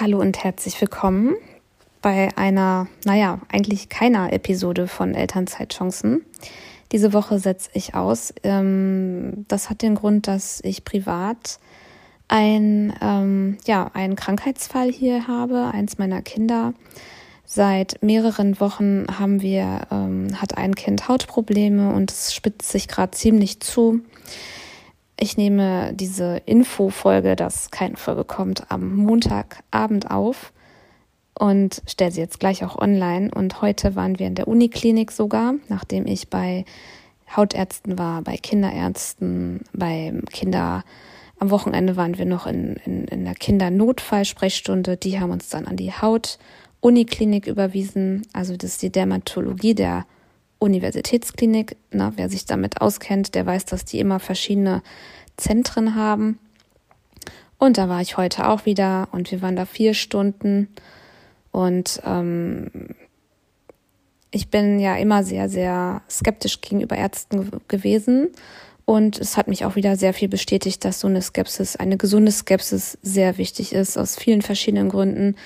Hallo und herzlich willkommen bei einer, naja, eigentlich keiner Episode von Elternzeitchancen. Diese Woche setze ich aus. Ähm, das hat den Grund, dass ich privat ein, ähm, ja, einen Krankheitsfall hier habe. Eins meiner Kinder. Seit mehreren Wochen haben wir, ähm, hat ein Kind Hautprobleme und es spitzt sich gerade ziemlich zu. Ich nehme diese Infofolge, dass keine Folge kommt, am Montagabend auf und stelle sie jetzt gleich auch online. Und heute waren wir in der Uniklinik sogar, nachdem ich bei Hautärzten war, bei Kinderärzten, bei Kinder. Am Wochenende waren wir noch in, in, in der Kindernotfallsprechstunde. Die haben uns dann an die Haut-Uniklinik überwiesen. Also das ist die Dermatologie der Universitätsklinik. Na, wer sich damit auskennt, der weiß, dass die immer verschiedene Zentren haben. Und da war ich heute auch wieder und wir waren da vier Stunden. Und ähm, ich bin ja immer sehr, sehr skeptisch gegenüber Ärzten gewesen. Und es hat mich auch wieder sehr viel bestätigt, dass so eine Skepsis, eine gesunde Skepsis sehr wichtig ist, aus vielen verschiedenen Gründen.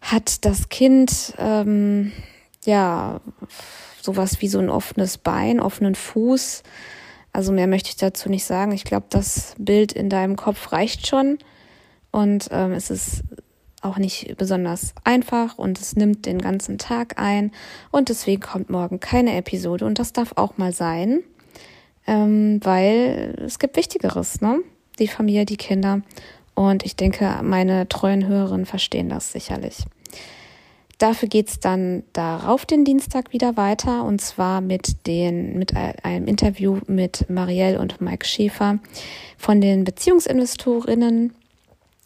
Hat das Kind, ähm, ja, sowas wie so ein offenes Bein, offenen Fuß. Also mehr möchte ich dazu nicht sagen. Ich glaube, das Bild in deinem Kopf reicht schon. Und ähm, es ist auch nicht besonders einfach und es nimmt den ganzen Tag ein. Und deswegen kommt morgen keine Episode. Und das darf auch mal sein, ähm, weil es gibt Wichtigeres, ne? Die Familie, die Kinder. Und ich denke, meine treuen Hörerinnen verstehen das sicherlich. Dafür geht's dann darauf den Dienstag wieder weiter und zwar mit, den, mit einem Interview mit Marielle und Mike Schäfer von den Beziehungsinvestorinnen.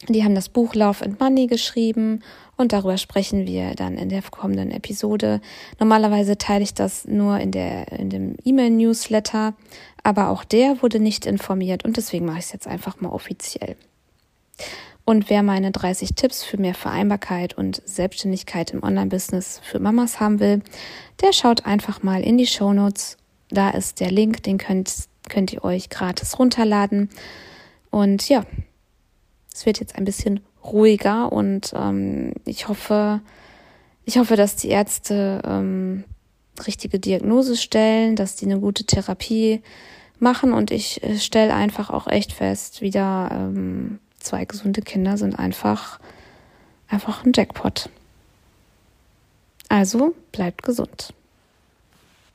Die haben das Buch Love and Money geschrieben und darüber sprechen wir dann in der kommenden Episode. Normalerweise teile ich das nur in, der, in dem E-Mail-Newsletter, aber auch der wurde nicht informiert und deswegen mache ich es jetzt einfach mal offiziell. Und wer meine 30 Tipps für mehr Vereinbarkeit und Selbstständigkeit im Online-Business für Mamas haben will, der schaut einfach mal in die Show Notes. Da ist der Link, den könnt, könnt ihr euch gratis runterladen. Und ja, es wird jetzt ein bisschen ruhiger und ähm, ich hoffe, ich hoffe, dass die Ärzte ähm, richtige Diagnose stellen, dass die eine gute Therapie machen und ich äh, stelle einfach auch echt fest, wieder ähm, zwei gesunde Kinder sind einfach, einfach ein Jackpot. Also bleibt gesund.